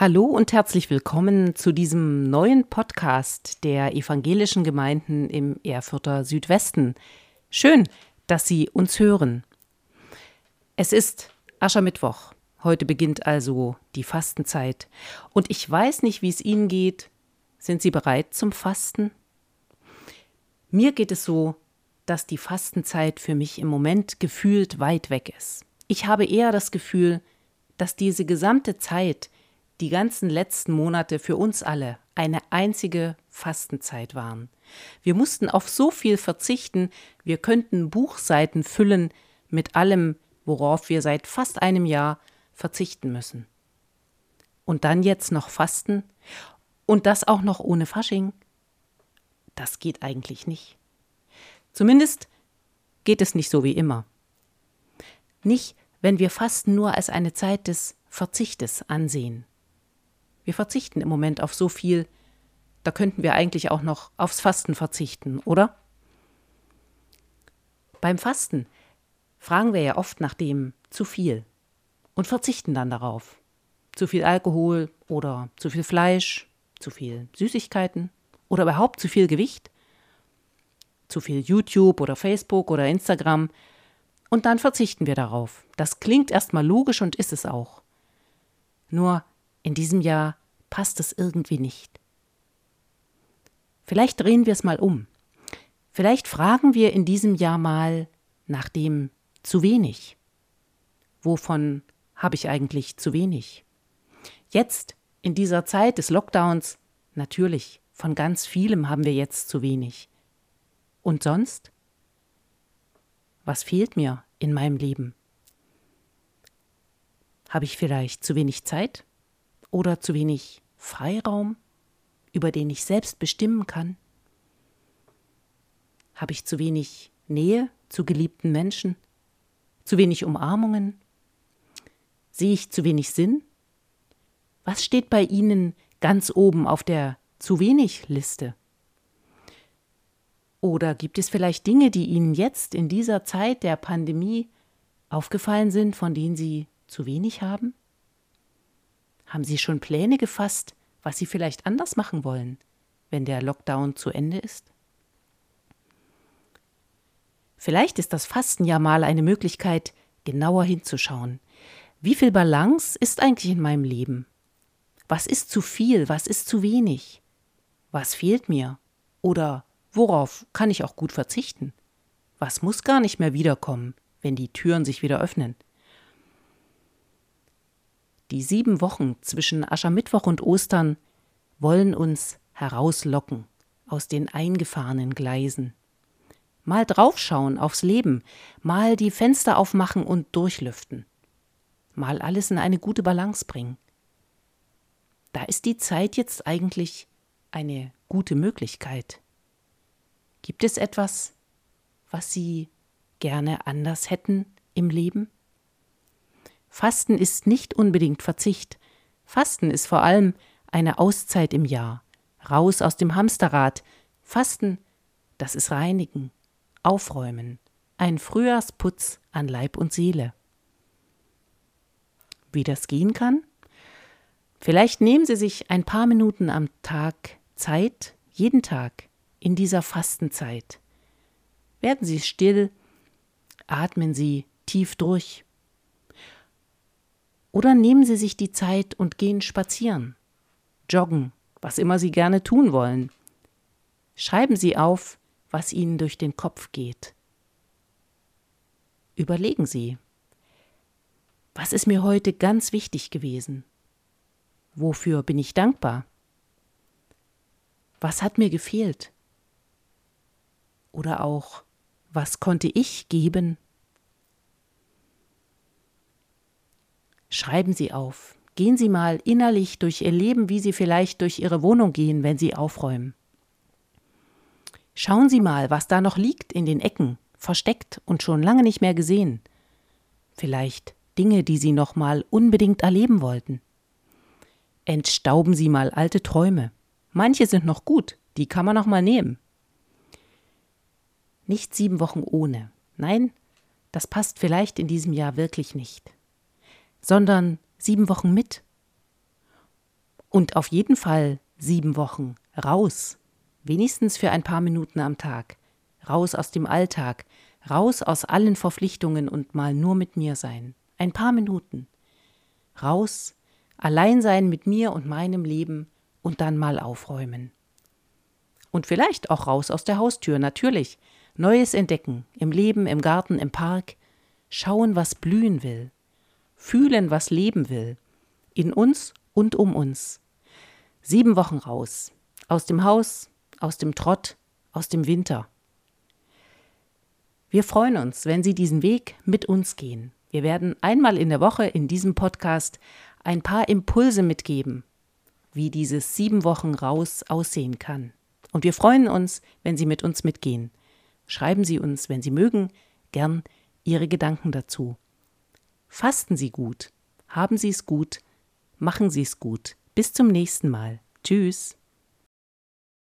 Hallo und herzlich willkommen zu diesem neuen Podcast der evangelischen Gemeinden im Erfurter Südwesten. Schön, dass Sie uns hören. Es ist Aschermittwoch. Heute beginnt also die Fastenzeit. Und ich weiß nicht, wie es Ihnen geht. Sind Sie bereit zum Fasten? Mir geht es so, dass die Fastenzeit für mich im Moment gefühlt weit weg ist. Ich habe eher das Gefühl, dass diese gesamte Zeit, die ganzen letzten Monate für uns alle eine einzige Fastenzeit waren. Wir mussten auf so viel verzichten, wir könnten Buchseiten füllen mit allem, worauf wir seit fast einem Jahr verzichten müssen. Und dann jetzt noch Fasten und das auch noch ohne Fasching? Das geht eigentlich nicht. Zumindest geht es nicht so wie immer. Nicht, wenn wir Fasten nur als eine Zeit des Verzichtes ansehen. Wir verzichten im Moment auf so viel, da könnten wir eigentlich auch noch aufs Fasten verzichten, oder? Beim Fasten fragen wir ja oft nach dem zu viel und verzichten dann darauf. Zu viel Alkohol oder zu viel Fleisch, zu viel Süßigkeiten oder überhaupt zu viel Gewicht, zu viel YouTube oder Facebook oder Instagram und dann verzichten wir darauf. Das klingt erstmal logisch und ist es auch. Nur in diesem Jahr passt es irgendwie nicht. Vielleicht drehen wir es mal um. Vielleicht fragen wir in diesem Jahr mal nach dem zu wenig. Wovon habe ich eigentlich zu wenig? Jetzt, in dieser Zeit des Lockdowns, natürlich, von ganz vielem haben wir jetzt zu wenig. Und sonst? Was fehlt mir in meinem Leben? Habe ich vielleicht zu wenig Zeit? Oder zu wenig Freiraum, über den ich selbst bestimmen kann? Habe ich zu wenig Nähe zu geliebten Menschen? Zu wenig Umarmungen? Sehe ich zu wenig Sinn? Was steht bei Ihnen ganz oben auf der zu wenig Liste? Oder gibt es vielleicht Dinge, die Ihnen jetzt in dieser Zeit der Pandemie aufgefallen sind, von denen Sie zu wenig haben? Haben Sie schon Pläne gefasst, was Sie vielleicht anders machen wollen, wenn der Lockdown zu Ende ist? Vielleicht ist das Fasten ja mal eine Möglichkeit, genauer hinzuschauen. Wie viel Balance ist eigentlich in meinem Leben? Was ist zu viel, was ist zu wenig? Was fehlt mir? Oder worauf kann ich auch gut verzichten? Was muss gar nicht mehr wiederkommen, wenn die Türen sich wieder öffnen? Die sieben Wochen zwischen Aschermittwoch und Ostern wollen uns herauslocken aus den eingefahrenen Gleisen. Mal draufschauen aufs Leben, mal die Fenster aufmachen und durchlüften. Mal alles in eine gute Balance bringen. Da ist die Zeit jetzt eigentlich eine gute Möglichkeit. Gibt es etwas, was Sie gerne anders hätten im Leben? Fasten ist nicht unbedingt Verzicht. Fasten ist vor allem eine Auszeit im Jahr. Raus aus dem Hamsterrad. Fasten, das ist Reinigen, Aufräumen, ein Frühjahrsputz an Leib und Seele. Wie das gehen kann? Vielleicht nehmen Sie sich ein paar Minuten am Tag Zeit, jeden Tag, in dieser Fastenzeit. Werden Sie still, atmen Sie tief durch. Oder nehmen Sie sich die Zeit und gehen spazieren, joggen, was immer Sie gerne tun wollen. Schreiben Sie auf, was Ihnen durch den Kopf geht. Überlegen Sie, was ist mir heute ganz wichtig gewesen? Wofür bin ich dankbar? Was hat mir gefehlt? Oder auch, was konnte ich geben Schreiben Sie auf. Gehen Sie mal innerlich durch Ihr Leben, wie Sie vielleicht durch Ihre Wohnung gehen, wenn Sie aufräumen. Schauen Sie mal, was da noch liegt in den Ecken, versteckt und schon lange nicht mehr gesehen. Vielleicht Dinge, die Sie noch mal unbedingt erleben wollten. Entstauben Sie mal alte Träume. Manche sind noch gut, die kann man noch mal nehmen. Nicht sieben Wochen ohne. Nein, das passt vielleicht in diesem Jahr wirklich nicht sondern sieben Wochen mit. Und auf jeden Fall sieben Wochen raus, wenigstens für ein paar Minuten am Tag, raus aus dem Alltag, raus aus allen Verpflichtungen und mal nur mit mir sein. Ein paar Minuten. Raus, allein sein mit mir und meinem Leben und dann mal aufräumen. Und vielleicht auch raus aus der Haustür, natürlich. Neues entdecken, im Leben, im Garten, im Park. Schauen, was blühen will. Fühlen, was leben will. In uns und um uns. Sieben Wochen raus. Aus dem Haus, aus dem Trott, aus dem Winter. Wir freuen uns, wenn Sie diesen Weg mit uns gehen. Wir werden einmal in der Woche in diesem Podcast ein paar Impulse mitgeben, wie dieses sieben Wochen raus aussehen kann. Und wir freuen uns, wenn Sie mit uns mitgehen. Schreiben Sie uns, wenn Sie mögen, gern Ihre Gedanken dazu. Fasten Sie gut, haben Sie es gut, machen Sie es gut. Bis zum nächsten Mal. Tschüss.